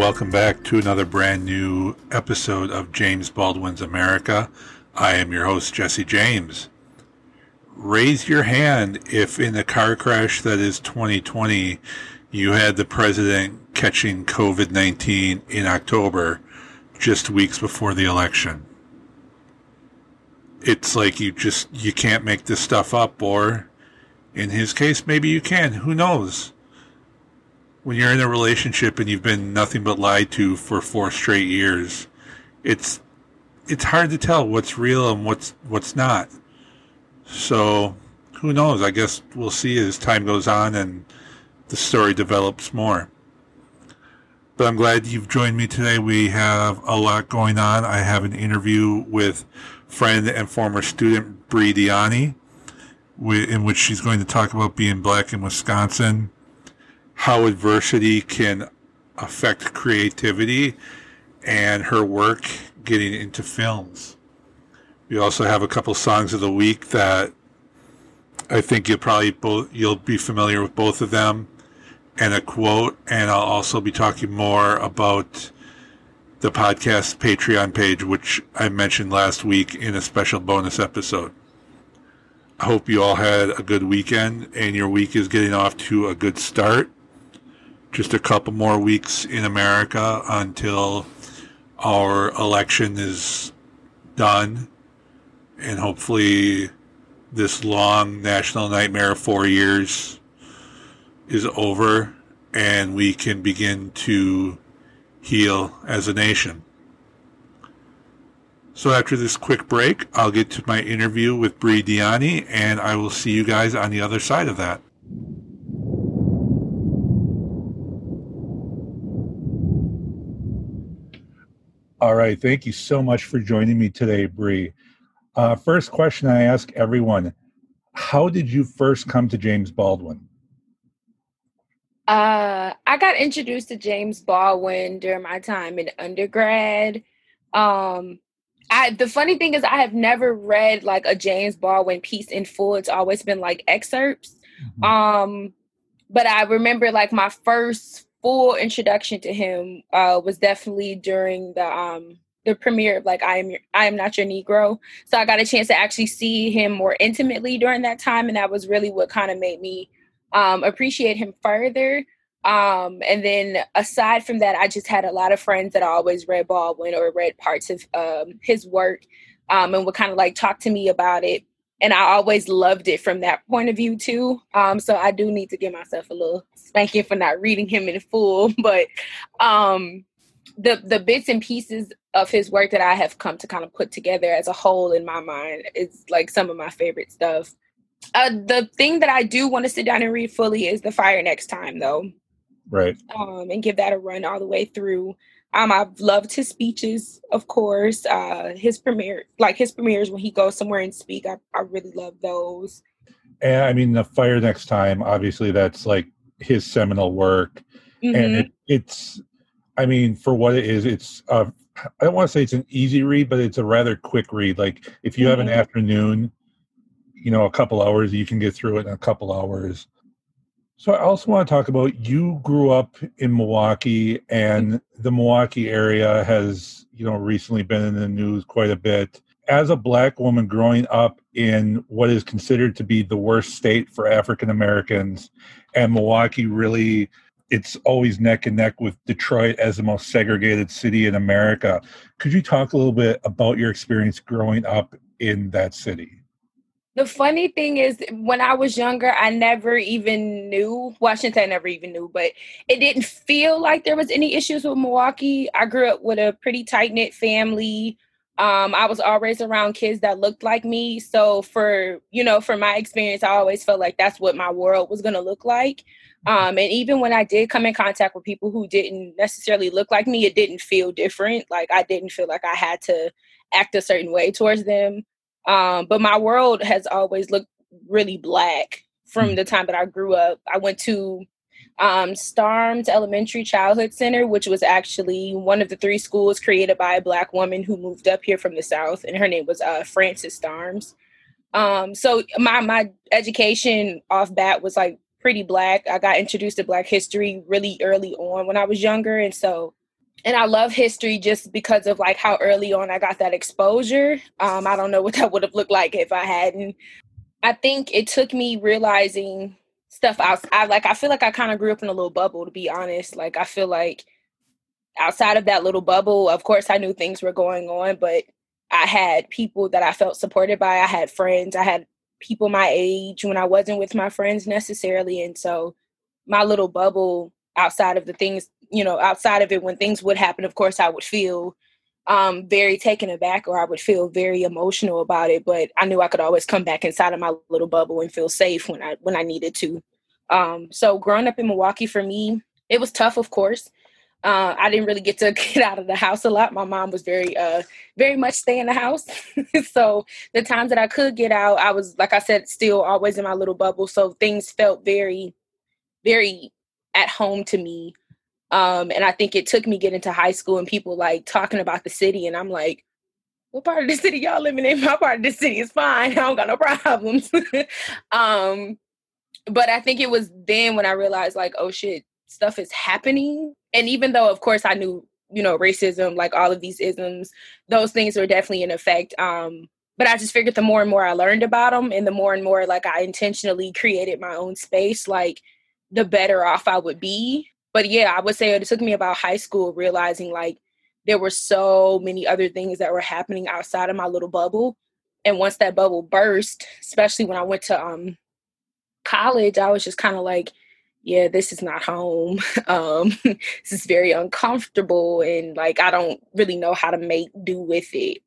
Welcome back to another brand new episode of James Baldwin's America. I am your host, Jesse James. Raise your hand if in the car crash that is 2020, you had the president catching COVID 19 in October, just weeks before the election. It's like you just, you can't make this stuff up, or in his case, maybe you can. Who knows? When you're in a relationship and you've been nothing but lied to for four straight years, it's it's hard to tell what's real and what's what's not. So, who knows? I guess we'll see as time goes on and the story develops more. But I'm glad you've joined me today. We have a lot going on. I have an interview with friend and former student Bree Diani in which she's going to talk about being black in Wisconsin, how adversity can affect creativity, and her work getting into films. We also have a couple songs of the week that I think you'll probably both you'll be familiar with both of them, and a quote. And I'll also be talking more about the podcast Patreon page, which I mentioned last week in a special bonus episode. I hope you all had a good weekend and your week is getting off to a good start. Just a couple more weeks in America until our election is done. And hopefully, this long national nightmare of four years is over and we can begin to heal as a nation. So after this quick break, I'll get to my interview with Bree Diani, and I will see you guys on the other side of that. All right. Thank you so much for joining me today, Bree. Uh, first question I ask everyone How did you first come to James Baldwin? Uh, I got introduced to James Baldwin during my time in undergrad. Um, I the funny thing is I have never read like a James Baldwin piece in full. It's always been like excerpts. Mm-hmm. Um but I remember like my first full introduction to him uh was definitely during the um the premiere of like I am your, I am not your Negro. So I got a chance to actually see him more intimately during that time and that was really what kind of made me um appreciate him further. Um, and then aside from that, I just had a lot of friends that I always read Baldwin or read parts of um, his work um, and would kind of like talk to me about it. And I always loved it from that point of view too. Um, so I do need to give myself a little spanking for not reading him in full. But um, the the bits and pieces of his work that I have come to kind of put together as a whole in my mind is like some of my favorite stuff. Uh, the thing that I do want to sit down and read fully is The Fire Next Time, though right um, and give that a run all the way through um, I've loved his speeches, of course. Uh, his premiere, like his premieres when he goes somewhere and speak, I, I really love those. And I mean, the fire next time, obviously, that's like his seminal work, mm-hmm. and it, it's, I mean, for what it is, it's. Uh, I don't want to say it's an easy read, but it's a rather quick read. Like if you mm-hmm. have an mm-hmm. afternoon, you know, a couple hours, you can get through it in a couple hours. So I also want to talk about you grew up in Milwaukee and mm-hmm. the Milwaukee area has, you know, recently been in the news quite a bit. As a black woman growing up in what is considered to be the worst state for African Americans and Milwaukee really it's always neck and neck with Detroit as the most segregated city in America. Could you talk a little bit about your experience growing up in that city? The funny thing is, when I was younger, I never even knew. Washington, I never even knew, but it didn't feel like there was any issues with Milwaukee. I grew up with a pretty tight knit family. Um, I was always around kids that looked like me. So for you know, for my experience, I always felt like that's what my world was gonna look like. Um, and even when I did come in contact with people who didn't necessarily look like me, it didn't feel different. Like I didn't feel like I had to act a certain way towards them. Um, but my world has always looked really black from mm. the time that I grew up. I went to um, Starms Elementary Childhood Center, which was actually one of the three schools created by a black woman who moved up here from the South, and her name was uh, Frances Starms. Um, so my my education off bat was like pretty black. I got introduced to black history really early on when I was younger. And so and I love history just because of like how early on I got that exposure. Um, I don't know what that would have looked like if I hadn't. I think it took me realizing stuff outside. Like I feel like I kind of grew up in a little bubble, to be honest. Like I feel like outside of that little bubble, of course, I knew things were going on, but I had people that I felt supported by. I had friends. I had people my age when I wasn't with my friends necessarily, and so my little bubble outside of the things you know outside of it when things would happen of course i would feel um, very taken aback or i would feel very emotional about it but i knew i could always come back inside of my little bubble and feel safe when i when i needed to um, so growing up in milwaukee for me it was tough of course uh, I didn't really get to get out of the house a lot. My mom was very, uh, very much stay in the house. so the times that I could get out, I was, like I said, still always in my little bubble. So things felt very, very at home to me. Um, and I think it took me getting to high school and people like talking about the city, and I'm like, what part of the city y'all living in? My part of the city is fine. I don't got no problems. um, but I think it was then when I realized like, oh shit, stuff is happening. And even though, of course, I knew, you know, racism, like all of these isms, those things were definitely in effect. Um, but I just figured the more and more I learned about them, and the more and more like I intentionally created my own space, like the better off I would be. But yeah, I would say it took me about high school realizing like there were so many other things that were happening outside of my little bubble. And once that bubble burst, especially when I went to um college, I was just kind of like, yeah, this is not home. Um, this is very uncomfortable and like I don't really know how to make do with it.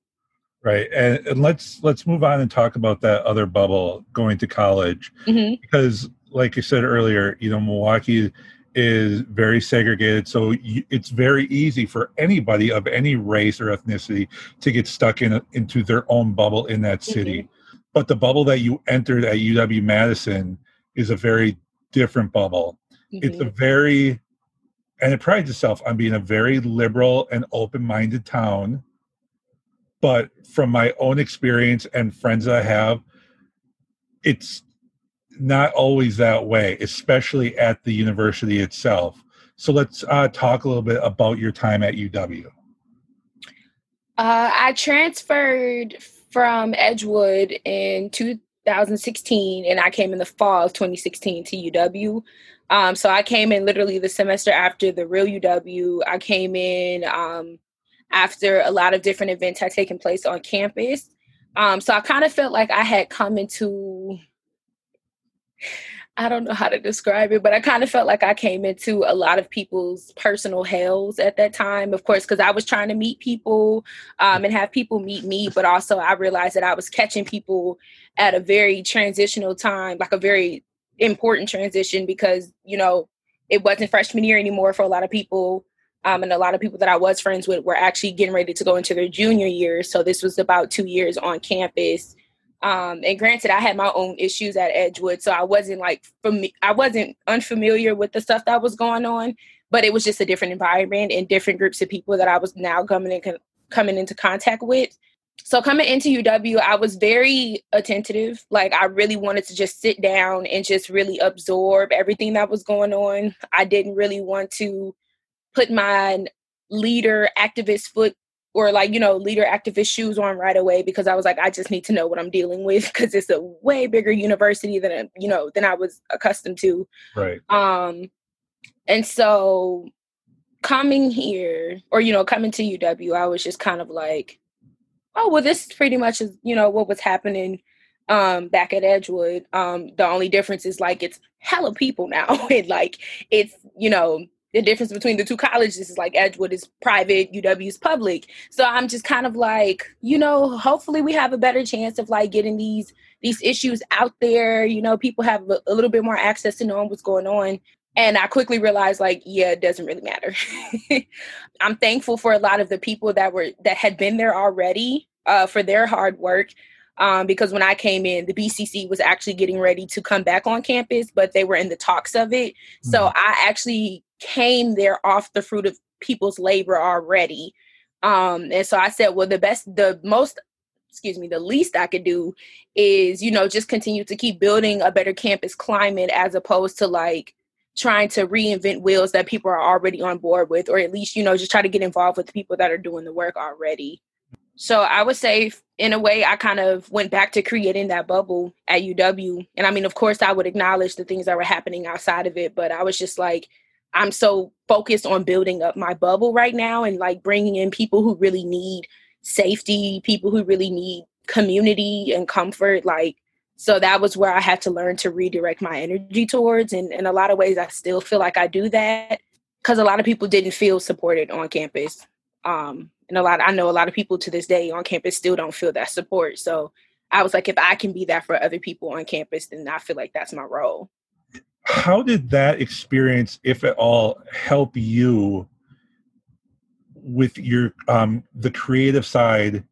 Right. And, and let's let's move on and talk about that other bubble going to college. Mm-hmm. Because like you said earlier, you know, Milwaukee is very segregated. So it's very easy for anybody of any race or ethnicity to get stuck in a, into their own bubble in that city. Mm-hmm. But the bubble that you entered at UW Madison is a very different bubble. Mm-hmm. It's a mm-hmm. very, and it prides itself on being a very liberal and open minded town. But from my own experience and friends I have, it's not always that way, especially at the university itself. So let's uh, talk a little bit about your time at UW. Uh, I transferred from Edgewood in 2016, and I came in the fall of 2016 to UW. Um, so I came in literally the semester after the real UW. I came in um, after a lot of different events had taken place on campus. Um, so I kind of felt like I had come into I don't know how to describe it, but I kind of felt like I came into a lot of people's personal hells at that time, of course, because I was trying to meet people um, and have people meet me, but also I realized that I was catching people at a very transitional time, like a very important transition, because, you know, it wasn't freshman year anymore for a lot of people. Um, and a lot of people that I was friends with were actually getting ready to go into their junior year. So this was about two years on campus um, and granted, I had my own issues at Edgewood, so I wasn't like from I wasn't unfamiliar with the stuff that was going on, but it was just a different environment and different groups of people that I was now coming in coming into contact with. So coming into UW, I was very attentive. Like I really wanted to just sit down and just really absorb everything that was going on. I didn't really want to put my leader activist foot or like you know leader activist shoes on right away because i was like i just need to know what i'm dealing with because it's a way bigger university than you know than i was accustomed to. Right. Um and so coming here or you know coming to uw i was just kind of like oh well this pretty much is you know what was happening um back at edgewood. Um the only difference is like it's hella people now and like it's you know the difference between the two colleges is like Edgewood is private, UW is public. So I'm just kind of like, you know, hopefully we have a better chance of like getting these these issues out there. You know, people have a, a little bit more access to knowing what's going on. And I quickly realized like, yeah, it doesn't really matter. I'm thankful for a lot of the people that were that had been there already uh, for their hard work. Um, because when I came in, the BCC was actually getting ready to come back on campus, but they were in the talks of it. Mm-hmm. So I actually came there off the fruit of people's labor already. Um, and so I said, well, the best, the most excuse me, the least I could do is, you know, just continue to keep building a better campus climate as opposed to like trying to reinvent wheels that people are already on board with, or at least, you know, just try to get involved with the people that are doing the work already. So I would say, in a way, I kind of went back to creating that bubble at UW. And I mean, of course, I would acknowledge the things that were happening outside of it, but I was just like, I'm so focused on building up my bubble right now and like bringing in people who really need safety, people who really need community and comfort. Like, so that was where I had to learn to redirect my energy towards. And in a lot of ways, I still feel like I do that because a lot of people didn't feel supported on campus. Um, and a lot, I know a lot of people to this day on campus still don't feel that support. So I was like, if I can be that for other people on campus, then I feel like that's my role how did that experience, if at all, help you with your um, the creative side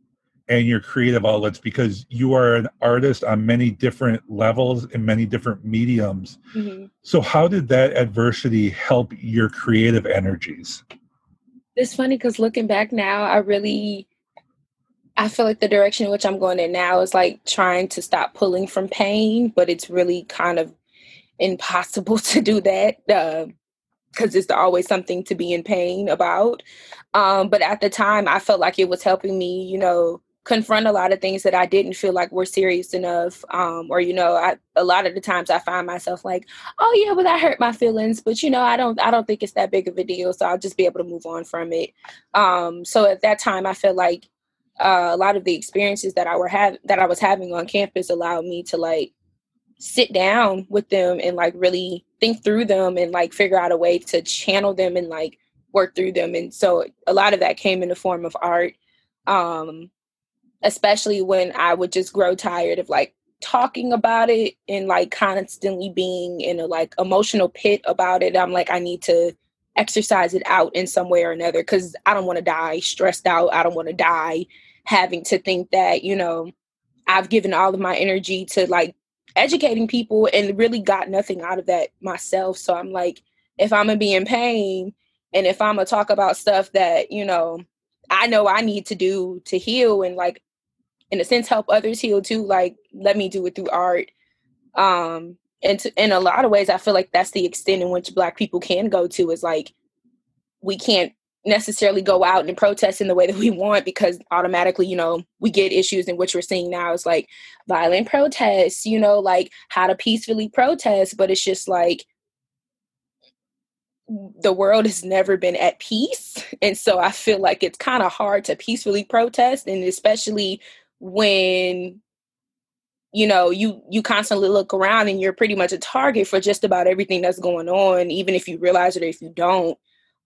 and your creative outlets? Because you are an artist on many different levels in many different mediums. Mm-hmm. So, how did that adversity help your creative energies? It's funny because looking back now, I really I feel like the direction in which I'm going in now is like trying to stop pulling from pain, but it's really kind of impossible to do that because uh, it's always something to be in pain about. Um, but at the time, I felt like it was helping me, you know, confront a lot of things that I didn't feel like were serious enough. Um, or, you know, I, a lot of the times I find myself like, oh yeah, but that hurt my feelings. But you know, I don't, I don't think it's that big of a deal. So I'll just be able to move on from it. Um, so at that time, I felt like uh, a lot of the experiences that I were have that I was having on campus allowed me to like sit down with them and like really think through them and like figure out a way to channel them and like work through them. And so a lot of that came in the form of art um especially when i would just grow tired of like talking about it and like constantly being in a like emotional pit about it. I'm like i need to exercise it out in some way or another because i don't want to die stressed out. I don't want to die having to think that you know i've given all of my energy to like educating people and really got nothing out of that myself. So I'm like, if I'm gonna be in pain and if I'm gonna talk about stuff that, you know, I know I need to do to heal and like in a sense help others heal too, like let me do it through art. Um and to, in a lot of ways I feel like that's the extent in which black people can go to is like we can't necessarily go out and protest in the way that we want because automatically you know we get issues in which we're seeing now. Is like violent protests you know like how to peacefully protest but it's just like the world has never been at peace. And so i feel like it's kind of hard to peacefully protest and especially when you know you you constantly look around and you're pretty much a target for just about everything that's going on even if you realize it or if you don't.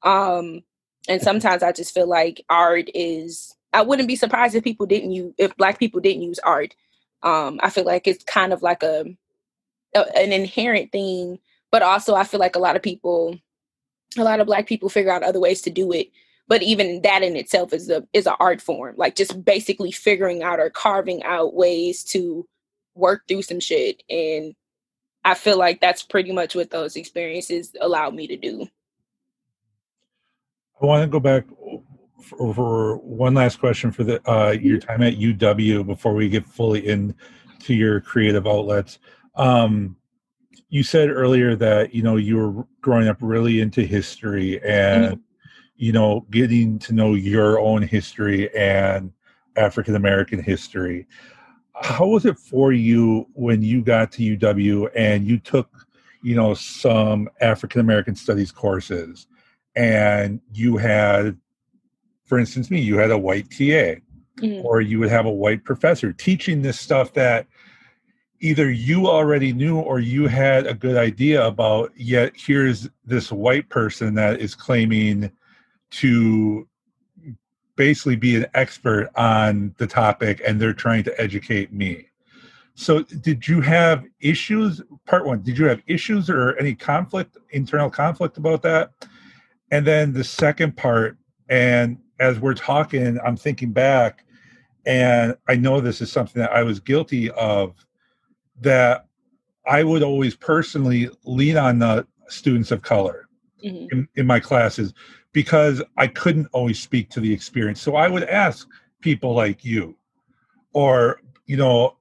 Um and sometimes i just feel like art is i wouldn't be surprised if people didn't use if black people didn't use art. Um i feel like it's kind of like a, a an inherent thing but also i feel like a lot of people a lot of black people figure out other ways to do it. But even that in itself is a is an art form like just basically figuring out or carving out ways to work through some shit. And i feel like that's pretty much what those experiences allowed me to do I want to go back for, for one last question for the uh, your time at UW before we get fully into your creative outlets. Um, you said earlier that you know you were growing up really into history and mm-hmm. you know getting to know your own history and African American history. How was it for you when you got to UW and you took you know some African American studies courses? And you had for instance me you had a white ta mm-hmm. or you would have a white professor teaching this stuff that either you already knew or you had a good idea about yet here's this white person that is claiming to basically be an expert on the topic and they're trying to educate me so did you have issues part one did you have issues or any conflict internal conflict about that and then the second part, and as we're talking, I'm thinking back, and I know this is something that I was guilty of, that I would always personally lean on the students of color mm-hmm. in, in my classes because I couldn't always speak to the experience. So I would ask people like you, or you know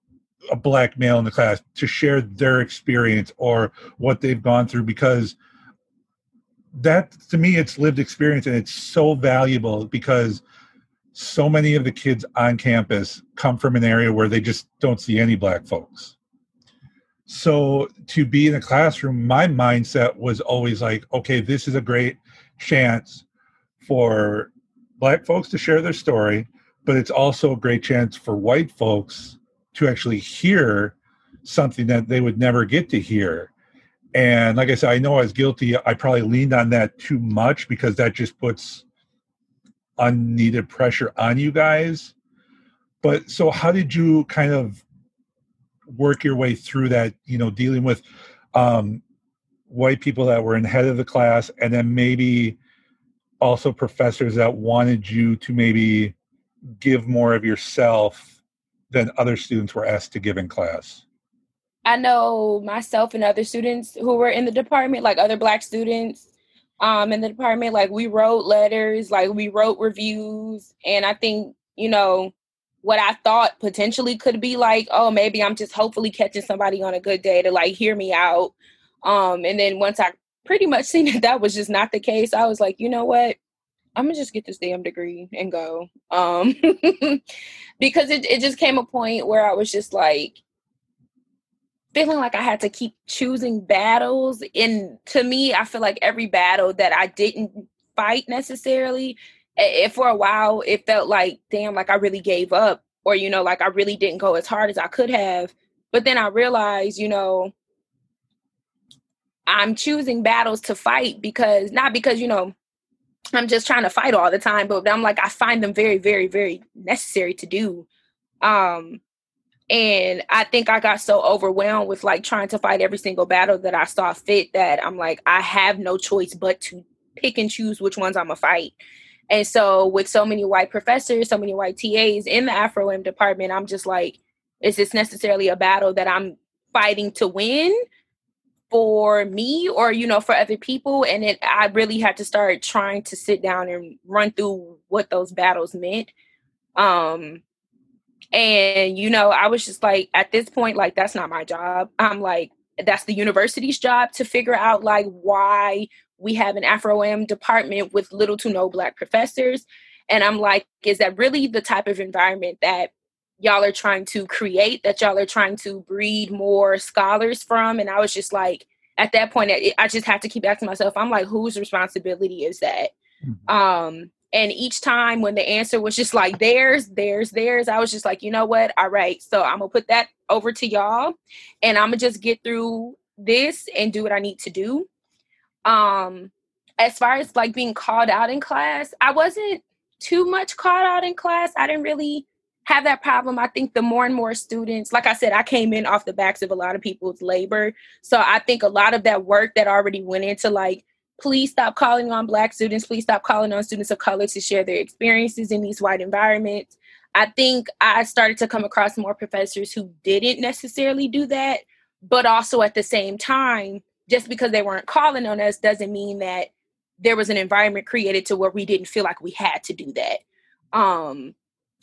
a black male in the class to share their experience or what they've gone through because that to me it's lived experience and it's so valuable because so many of the kids on campus come from an area where they just don't see any black folks so to be in a classroom my mindset was always like okay this is a great chance for black folks to share their story but it's also a great chance for white folks to actually hear something that they would never get to hear. And like I said, I know I was guilty. I probably leaned on that too much because that just puts unneeded pressure on you guys. But so, how did you kind of work your way through that? You know, dealing with um, white people that were in head of the class, and then maybe also professors that wanted you to maybe give more of yourself than other students were asked to give in class? I know myself and other students who were in the department, like other black students um, in the department, like we wrote letters, like we wrote reviews. And I think, you know, what I thought potentially could be like, oh, maybe I'm just hopefully catching somebody on a good day to like hear me out. Um, and then once I pretty much seen that that was just not the case, I was like, you know what? I'm gonna just get this damn degree and go. Um, because it, it just came a point where I was just like feeling like I had to keep choosing battles. And to me, I feel like every battle that I didn't fight necessarily, if for a while it felt like, damn, like I really gave up, or you know, like I really didn't go as hard as I could have. But then I realized, you know, I'm choosing battles to fight because not because, you know, I'm just trying to fight all the time, but I'm like I find them very, very, very necessary to do. Um, and I think I got so overwhelmed with like trying to fight every single battle that I saw fit that I'm like I have no choice but to pick and choose which ones I'm gonna fight. And so with so many white professors, so many white TAs in the Afro-Am department, I'm just like, is this necessarily a battle that I'm fighting to win? for me or you know for other people and it i really had to start trying to sit down and run through what those battles meant um and you know i was just like at this point like that's not my job. I'm like that's the university's job to figure out like why we have an afro-am department with little to no black professors. And i'm like is that really the type of environment that y'all are trying to create that y'all are trying to breed more scholars from? And i was just like at that point i just have to keep asking myself i'm like whose responsibility is that? Mm-hmm. um and each time when the answer was just like theirs theirs theirs i was just like you know what all right so i'm gonna put that over to y'all and i'm gonna just get through this and do what i need to do um as far as like being called out in class i wasn't too much called out in class i didn't really have that problem. I think the more and more students, like I said, I came in off the backs of a lot of people's labor. So I think a lot of that work that already went into like, please stop calling on Black students, please stop calling on students of color to share their experiences in these white environments. I think I started to come across more professors who didn't necessarily do that, but also at the same time, just because they weren't calling on us doesn't mean that there was an environment created to where we didn't feel like we had to do that. Um,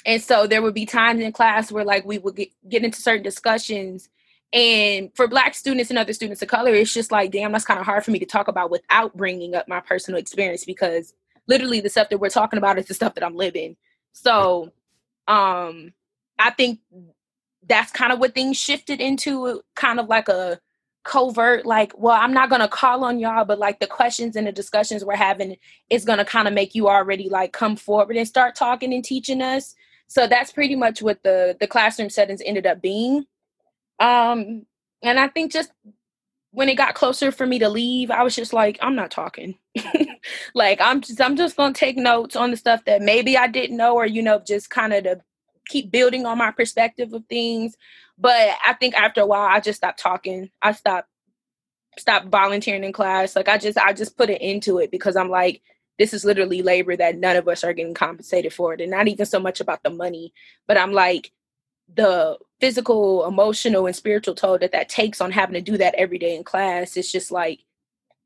and so there would be times in class where like we would get, get into certain discussions and for black students and other students of color it's just like damn that's kind of hard for me to talk about without bringing up my personal experience because literally the stuff that we're talking about is the stuff that i'm living. So um i think that's kind of what things shifted into kind of like a covert like well i'm not to call on y'all but like the questions and the discussions we're having is to kind of make you already like come forward and start talking and teaching us. So that's pretty much what the the classroom settings ended up being um and i think just when it got closer for me to leave i was just like i'm not talking. Like i'm just i'm just gonna take notes on the stuff that maybe i didn't know or you know just kind of to keep building on my perspective of things. But i think after a while i just stopped talking. I stopped stopped volunteering in class. Like i just i just put it into it because i'm like this is literally labor that none of us are getting compensated for. It and not even so much about the money but i'm like the physical emotional and spiritual toll that that takes on having to do that every day in class it's just like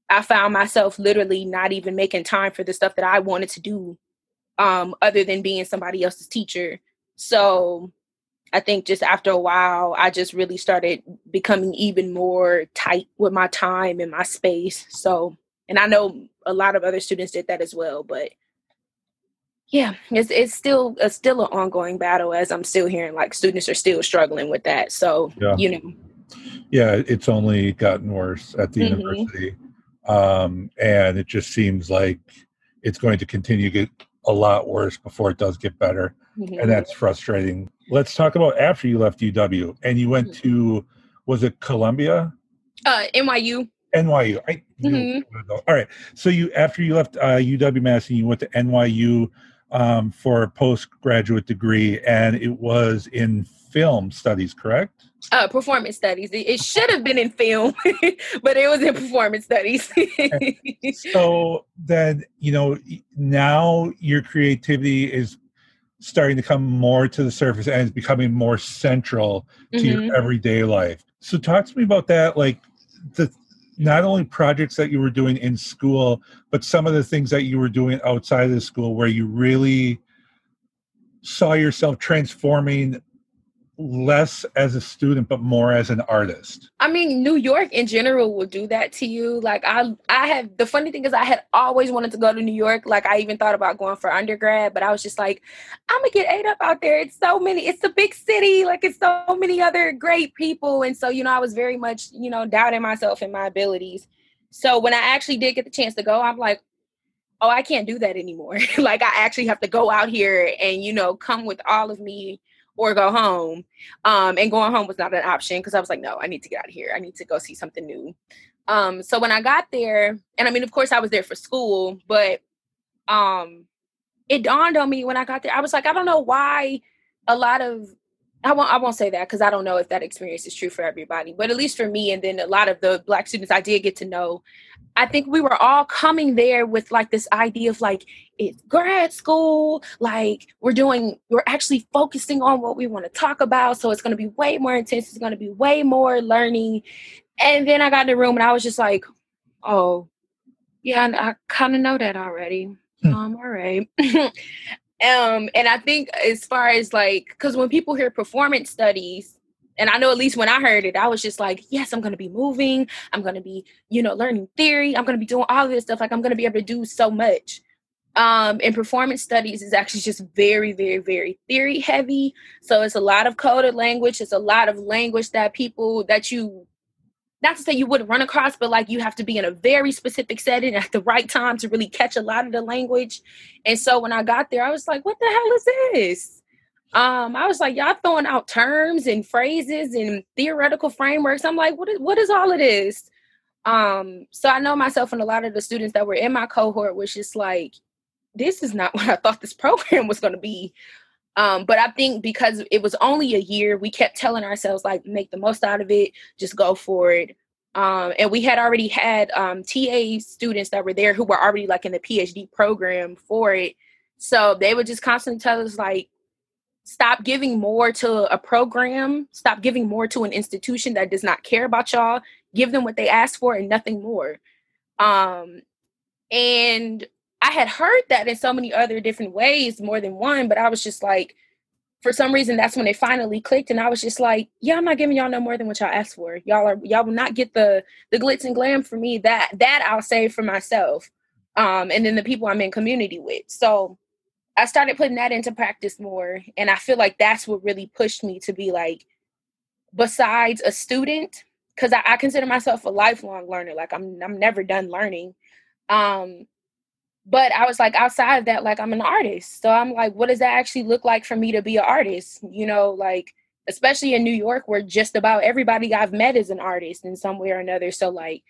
i found myself literally not even making time for the stuff that i wanted to do um, other than being somebody else's teacher so I think just after a while, I just really started becoming even more tight with my time and my space. So, and I know a lot of other students did that as well, but yeah, it's it's still it's still an ongoing battle as I'm still hearing like students are still struggling with that. So, yeah. you know. Yeah, it's only gotten worse at the mm-hmm. university. Um, and it just seems like it's going to continue to get a lot worse before it does get better. Mm-hmm. And that's frustrating. Let's talk about after you left UW and you went mm-hmm. to, was it Columbia? Uh, NYU. NYU. I, mm-hmm. All right. So you after you left uh, UW Madison, you went to NYU um, for a postgraduate degree, and it was in film studies, correct? Uh, performance studies. It, it should have been in film, but it was in performance studies. so then, you know, now your creativity is starting to come more to the surface and it's becoming more central to mm-hmm. your everyday life. So talk to me about that, like the not only projects that you were doing in school, but some of the things that you were doing outside of the school where you really saw yourself transforming less as a student but more as an artist. I mean new york in general will do that to you. Like i i have the funny thing is i had always wanted to go to new york. Like i even thought about going for undergrad but i was just like i'm gonna get ate up out there. It's so many it's a big city. Like it's so many other great people. And so you know i was very much you know doubting myself and my abilities. So when i actually did get the chance to go i'm like oh i can't do that anymore. Like i actually have to go out here and you know come with all of me or go home. Um, and going home was not an option because I was like, no, I need to get out of here. I need to go see something new. Um, so when I got there, and I mean, of course, I was there for school, but um, it dawned on me when I got there. I was like, I don't know why a lot of I won't I won't say that because I don't know if that experience is true for everybody, but at least for me and then a lot of the black students I did get to know, I think we were all coming there with like this idea of like it's grad school, like we're doing we're actually focusing on what we want to talk about, so it's going to be way more intense, it's going to be way more learning. And then I got in the room and I was just like, "Oh, yeah, I kind of know that already." Hmm. Um, all right. Um, and I think as far as like, because when people hear performance studies, and I know at least when I heard it, I was just like, yes, I'm gonna be moving, I'm gonna be, you know, learning theory, I'm gonna be doing all this stuff, like I'm gonna be able to do so much. Um, and performance studies is actually just very, very, very theory heavy. So it's a lot of coded language, it's a lot of language that people that you not to say you wouldn't run across, but like you have to be in a very specific setting at the right time to really catch a lot of the language. And so when I got there, I was like, what the hell is this? Um, I was like, y'all throwing out terms and phrases and theoretical frameworks. I'm like, what is what is all of this? Um, so I know myself and a lot of the students that were in my cohort was just like, this is not what I thought this program was gonna be. Um, but I think because it was only a year, we kept telling ourselves like make the most out of it, just go for it. Um, and we had already had um, TA students that were there who were already like in the PhD program for it. So they would just constantly tell us like, stop giving more to a program, stop giving more to an institution that does not care about y'all. Give them what they ask for and nothing more. Um, and I had heard that in so many other different ways, more than one, but I was just like, for some reason, that's when it finally clicked, and I was just like, "Yeah, I'm not giving y'all no more than what y'all asked for. Y'all are y'all will not get the the glitz and glam for me. That that I'll save for myself, um, and then the people I'm in community with. So I started putting that into practice more, and I feel like that's what really pushed me to be like, besides a student, because I, I consider myself a lifelong learner. Like I'm I'm never done learning. Um, but I was like outside of that, like I'm an artist. So I'm like, what does that actually look like for me to be an artist? You know, like especially in New York, where just about everybody I've met is an artist in some way or another. So like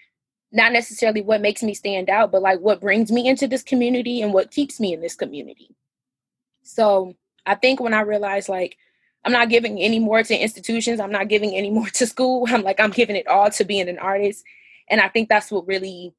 not necessarily what makes me stand out, but like what brings me into this community and what keeps me in this community. So I think when I realized like I'm not giving any more to institutions, I'm not giving any more to school. I'm like, I'm giving it all to being an artist. And I think that's what really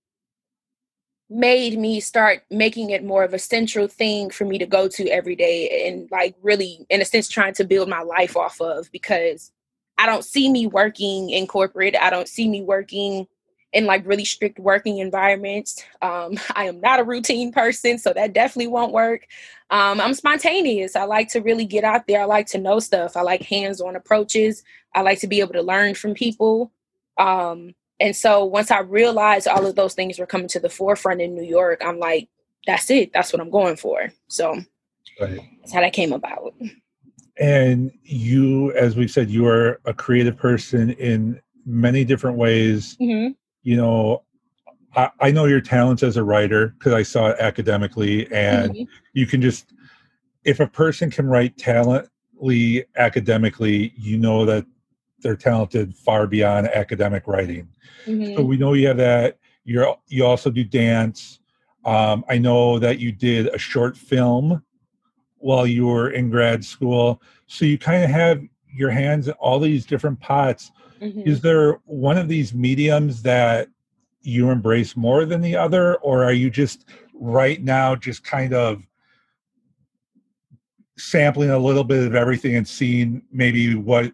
made me start making it more of a central thing for me to go to every day and like really in a sense trying to build my life off of because I don't see me working in corporate. I don't see me working in like really strict working environments. Um, I am not a routine person, so that definitely won't work. Um, I'm spontaneous. I like to really get out there. I like to know stuff. I like hands on approaches. I like to be able to learn from people. Um, and so once I realized all of those things were coming to the forefront in New York, I'm like, that's it. That's what I'm going for. So right. that's how that came about. And you, as we said, you are a creative person in many different ways. Mm-hmm you know, I, I know your talents as a writer because I saw it academically, and mm-hmm. you can just, if a person can write talently academically, you know that they're talented far beyond academic writing. Mm-hmm. So we know you have that. You're you also do dance. Um, I know that you did a short film while you were in grad school. So you kind of have your hands in all these different pots Mm-hmm. Is there one of these mediums that you embrace more than the other, or are you just right now just kind of sampling a little bit of everything and seeing maybe what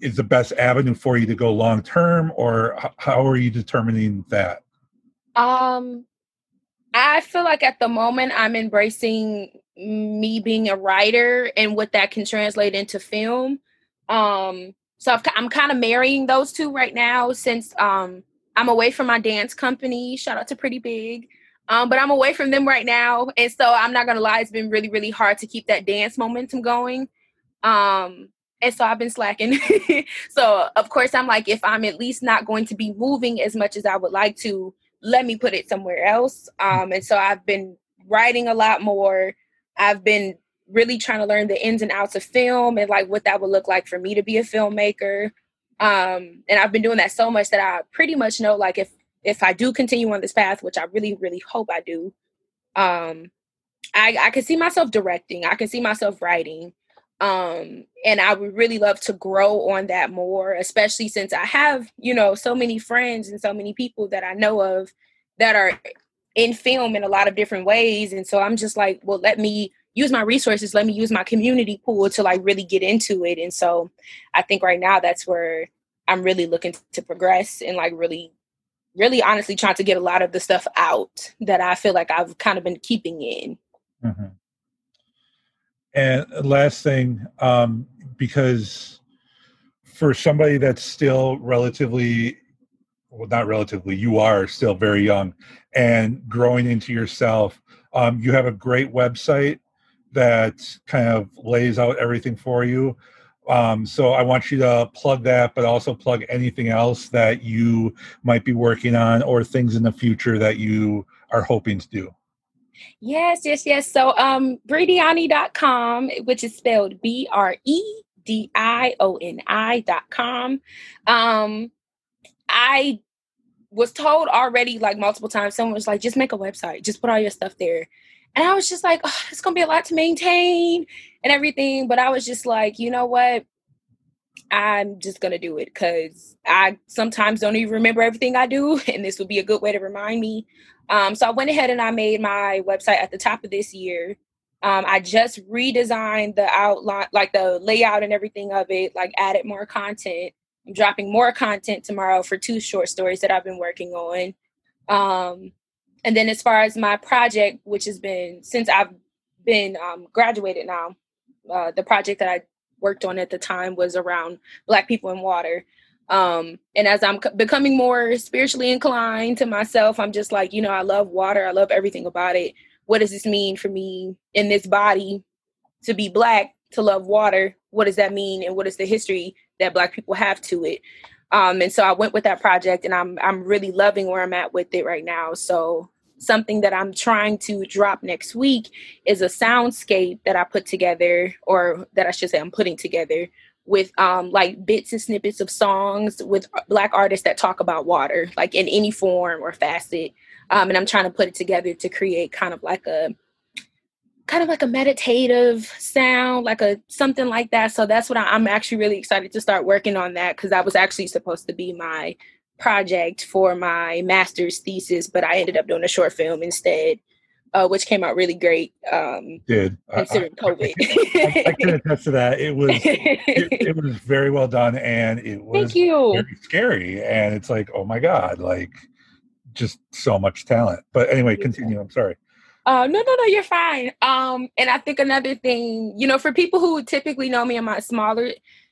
is the best avenue for you to go long term, or how are you determining that? Um, I feel like at the moment I'm embracing me being a writer and what that can translate into film. Um, so i am kind of marrying those two right now since um, I'm away from my dance company. Shout out to Pretty Big. Um, but I'm away from them right now. And so I'm not gonna lie, it's been really, really hard to keep that dance momentum going. Um, and so I've been slacking. so of course I'm like, if I'm at least not going to be moving as much as I would like to, let me put it somewhere else. Um, and so I've been writing a lot more. I've been really trying to learn the ins and outs of film and like what that would look like for me to be a filmmaker. Um, and I've been doing that so much that I pretty much know like if if I do continue on this path, which I really really hope I do, um, I I can see myself directing. I can see myself writing. Um, and I would really love to grow on that more, especially since I have, you know, so many friends and so many people that I know of that are in film in a lot of different ways. And so I'm just like, well, let me use my resources let me use my community pool to like really get into it and so i think right now that's where i'm really looking to progress and like really really honestly trying to get a lot of the stuff out that i feel like i've kind of been keeping in mm-hmm. And last thing um because for somebody that's still relatively well not relatively you are still very young and growing into yourself um, you have a great website that kind of lays out everything for you. Um, so I want you to plug that, but also plug anything else that you might be working on or things in the future that you are hoping to do. Yes, yes, yes. So um Bredioni.com, which is spelled B-R-E-D-I-O-N-I.com. Um I was told already like multiple times, someone was like, just make a website, just put all your stuff there. And I was just like, oh, it's gonna be a lot to maintain and everything. But I was just like, you know what? I'm just gonna do it because I sometimes don't even remember everything I do, and this would be a good way to remind me. Um, so I went ahead and I made my website at the top of this year. Um, I just redesigned the outline, like the layout and everything of it, like added more content. I'm dropping more content tomorrow for two short stories that I've been working on. Um, and then as far as my project, which has been since I've been um, graduated now, uh, the project that I worked on at the time was around Black people in water. Um, and as I'm c- becoming more spiritually inclined to myself, I'm just like, you know, I love water. I love everything about it. What does this mean for me in this body to be Black, to love water? What does that mean? And what is the history that Black people have to it? Um, and so I went with that project, and I'm I'm really loving where I'm at with it right now. So something that I'm trying to drop next week is a soundscape that I put together, or that I should say I'm putting together with um, like bits and snippets of songs with black artists that talk about water, like in any form or facet. Um, and I'm trying to put it together to create kind of like a kind of like a meditative sound, like a something like that. So that's what I, am actually really excited to start working on that because that was actually supposed to be my project for my master's thesis, but I ended up doing a short film instead. uh, which came out really great. Um, Did considering I, COVID? I, I, can attest to that. It was it, it, was very well done, and it was Thank you. very scary. And it's like, oh my god, like just so much talent. But anyway, continue. I'm sorry. Uh, no, no, no, you're fine. Um, and I think another thing, you know, for people who typically know me in my smaller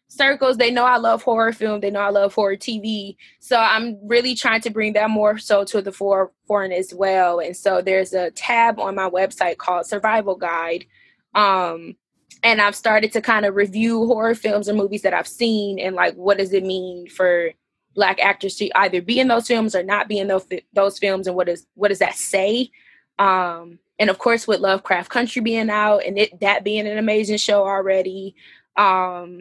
circles, they know I love horror film. They know I love horror TV. So I'm really trying to bring that more so to the forefront as well. And so there's a tab on my website called Survival Guide. Um, and I've started to kind of review horror films or movies that I've seen and like what does it mean for black actors to either be in those films or not be in those those films and what is what does that say? Um, and of course with Lovecraft Country being out and it that being an amazing show already. Um,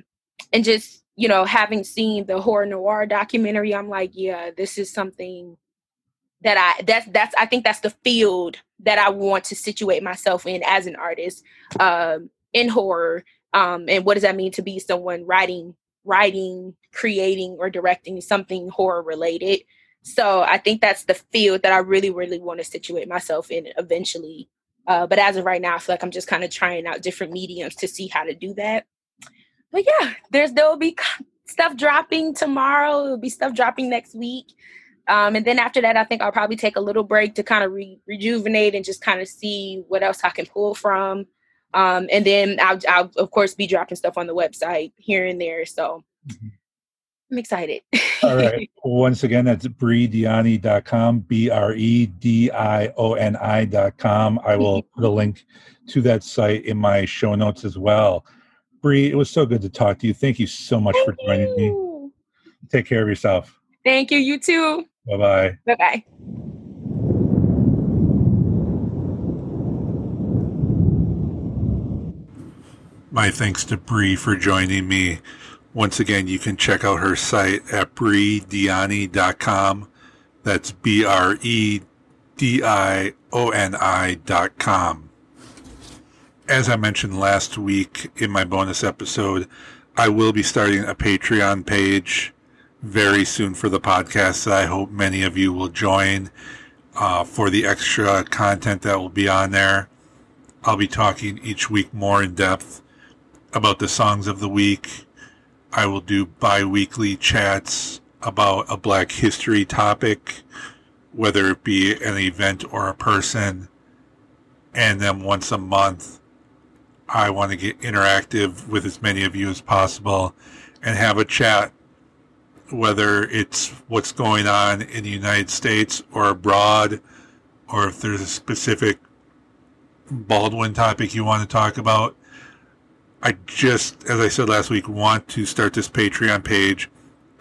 and just you know having seen the horror noir documentary i'm like yeah this is something that i that's that's i think that's the field that i want to situate myself in as an artist um in horror um and what does that mean to be someone writing writing creating or directing something horror related? So i think that's the field that i really really want to situate myself in eventually uh, but as of right now i feel like i'm just kind of trying out different mediums to see how to do that but yeah, there's there will be stuff dropping tomorrow. There'll be stuff dropping next week. Um, and then after that, I think I'll probably take a little break to kind of re- rejuvenate and just kind of see what else I can pull from. Um, and then I'll, I'll, of course, be dropping stuff on the website here and there. So mm-hmm. I'm excited. All right. Once again, that's bredioni.com, B R E D I O N I.com. I will put a link to that site in my show notes as well. Bree, it was so good to talk to you. Thank you so much Thank for joining you. me. Take care of yourself. Thank you. You too. Bye bye. Bye bye. My thanks to Bree for joining me. Once again, you can check out her site at bredioni.com. That's B R E D I O N I.com as I mentioned last week in my bonus episode, I will be starting a Patreon page very soon for the podcast that I hope many of you will join uh, for the extra content that will be on there. I'll be talking each week more in depth about the songs of the week. I will do bi weekly chats about a Black History topic, whether it be an event or a person. And then once a month, I want to get interactive with as many of you as possible and have a chat, whether it's what's going on in the United States or abroad, or if there's a specific Baldwin topic you want to talk about. I just, as I said last week, want to start this Patreon page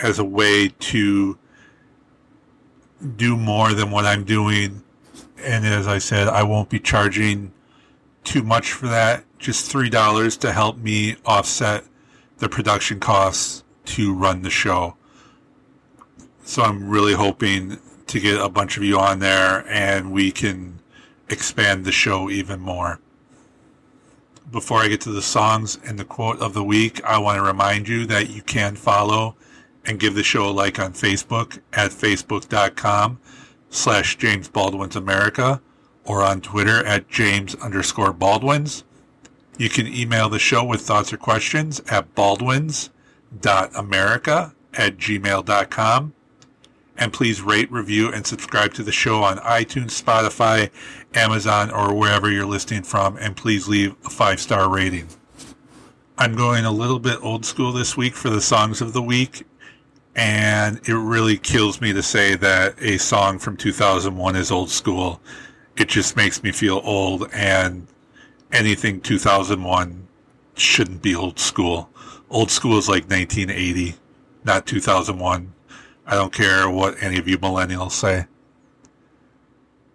as a way to do more than what I'm doing. And as I said, I won't be charging too much for that just $3 to help me offset the production costs to run the show. So I'm really hoping to get a bunch of you on there and we can expand the show even more. Before I get to the songs and the quote of the week, I want to remind you that you can follow and give the show a like on Facebook at facebook.com slash James Baldwin's America or on Twitter at James underscore Baldwins. You can email the show with thoughts or questions at baldwins.america at gmail.com. And please rate, review, and subscribe to the show on iTunes, Spotify, Amazon, or wherever you're listening from. And please leave a five star rating. I'm going a little bit old school this week for the songs of the week. And it really kills me to say that a song from 2001 is old school. It just makes me feel old. And anything 2001 shouldn't be old school. Old school is like 1980, not 2001. I don't care what any of you millennials say.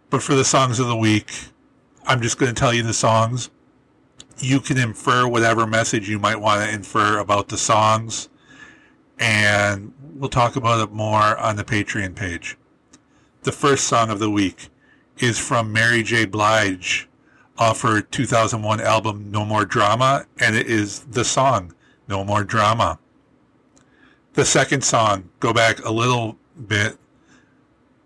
But for the songs of the week, I'm just going to tell you the songs. You can infer whatever message you might want to infer about the songs, and we'll talk about it more on the Patreon page. The first song of the week is from Mary J. Blige off her 2001 album No More Drama, and it is the song No More Drama. The second song, go back a little bit,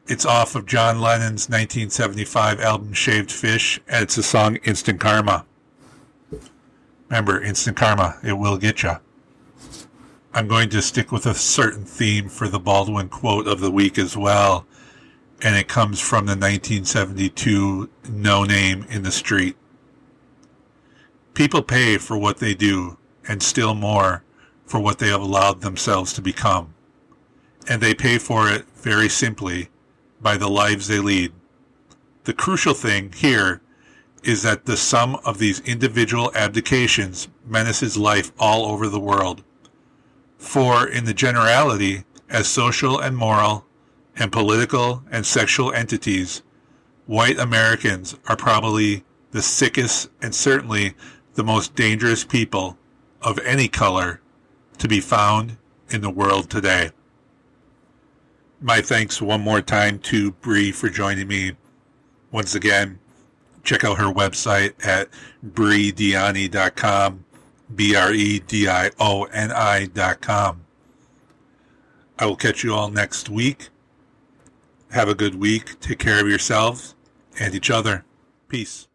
It's off of John Lennon's 1975 album Shaved Fish, and it's the song Instant Karma. Remember, instant karma, it will get you. I'm going to stick with a certain theme for the Baldwin quote of the week as well, and it comes from the 1972 No Name in the Street. People pay for what they do, and still more for what they have allowed themselves to become. And they pay for it very simply by the lives they lead. The crucial thing here is that the sum of these individual abdications menaces life all over the world. For in the generality, as social and moral and political and sexual entities, white Americans are probably the sickest and certainly the most dangerous people of any color to be found in the world today. My thanks one more time to Bree for joining me once again check out her website at bredioni.com, B-R-E-D-I-O-N-I.com. I will catch you all next week. Have a good week. Take care of yourselves and each other. Peace.